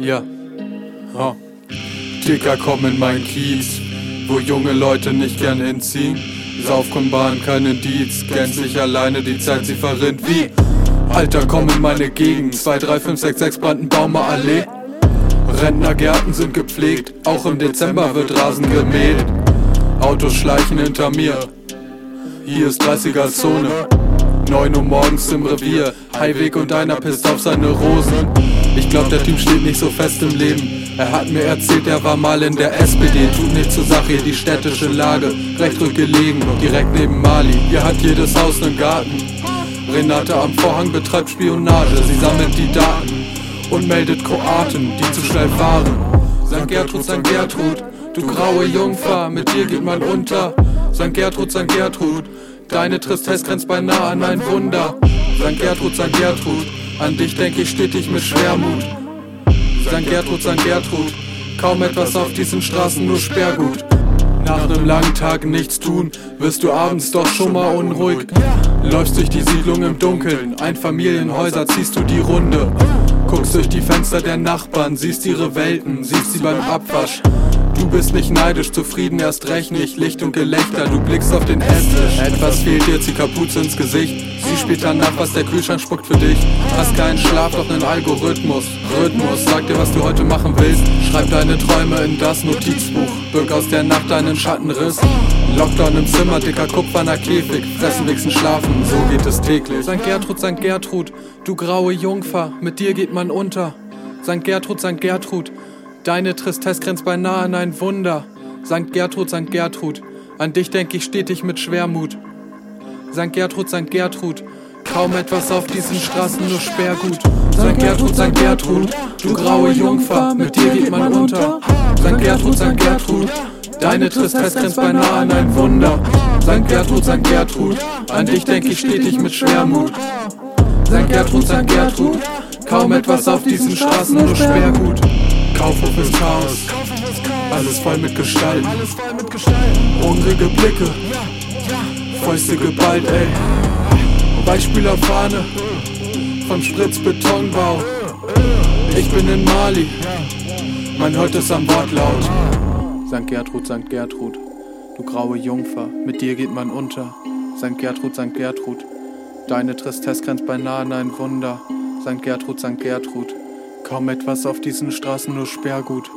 Ja. Oh. Dicker, komm in mein Kiez, wo junge Leute nicht gern hinziehen. Saufkumban, kein Indiz, gänzlich alleine, die Zeit sie verrinnt wie. Alter, komm in meine Gegend, 2, 3, 5, 6, 6 Brandenbaumer Allee. Rentnergärten sind gepflegt, auch im Dezember wird Rasen gemäht. Autos schleichen hinter mir, hier ist 30er Zone. 9 Uhr morgens im Revier, Highweg und einer pisst auf seine Rosen. Ich glaub, der Typ steht nicht so fest im Leben. Er hat mir erzählt, er war mal in der SPD. Tut nicht zur Sache, die städtische Lage. Recht rückgelegen, direkt neben Mali. Hier hat jedes Haus nen Garten. Renate am Vorhang betreibt Spionage. Sie sammelt die Daten und meldet Kroaten, die zu schnell fahren. St. Gertrud, St. Gertrud, du graue Jungfer, mit dir geht man unter. St. Gertrud, St. Gertrud, deine Tristesse grenzt beinahe an ein Wunder. St. Gertrud, St. Gertrud, an dich denk ich stetig mit Schwermut. St. Gertrud, St. Gertrud, kaum etwas auf diesen Straßen, nur Sperrgut. Nach nem langen Tag nichts tun, wirst du abends doch schon mal unruhig. Läufst durch die Siedlung im Dunkeln, Einfamilienhäuser ziehst du die Runde. Guckst durch die Fenster der Nachbarn, siehst ihre Welten, siehst sie beim Abwasch. Du bist nicht neidisch, zufrieden erst recht nicht. Licht und Gelächter, du blickst auf den Esstisch. Etwas fehlt dir, zieh Kapuze ins Gesicht. Sie spielt danach, was der Kühlschrank spuckt für dich. Hast keinen Schlaf, doch nen Algorithmus. Rhythmus, sag dir, was du heute machen willst. Schreib deine Träume in das Notizbuch. Birg aus der Nacht deinen Schattenriss. Lockdown im Zimmer, dicker kupferner Käfig. Fressen, wichsen, schlafen, so geht es täglich. St. Gertrud, St. Gertrud, du graue Jungfer, mit dir geht man unter. St. Gertrud, St. Gertrud, Deine Tristesse grenzt beinahe an ein Wunder. St. Gertrud, St. Gertrud, an dich denk ich stetig mit Schwermut. St. Gertrud, St. Gertrud, kaum etwas auf diesen Straßen, nur Sperrgut. St. Gertrud, St. Gertrud, du graue Jungfer, mit dir geht man unter. St. Gertrud, St. Gertrud, deine Tristesse grenzt beinahe an ein Wunder. St. Gertrud, St. Gertrud, an dich denk ich stetig mit Schwermut. St. Gertrud, St. Gertrud, kaum etwas auf diesen Straßen, nur Sperrgut. Kaufhof ist Chaos, alles voll mit Gestalten, hungrige Blicke, Fäuste geballt, ey. Beispielerfahne vom Spritzbetonbau. Ich bin in Mali, mein Heute ist am Wortlaut. St. Gertrud, St. Gertrud, du graue Jungfer, mit dir geht man unter. St. Gertrud, St. Gertrud, deine Tristesse grenzt beinahe an ein Wunder. St. Gertrud, St. Gertrud, Kaum etwas auf diesen Straßen, nur Sperrgut.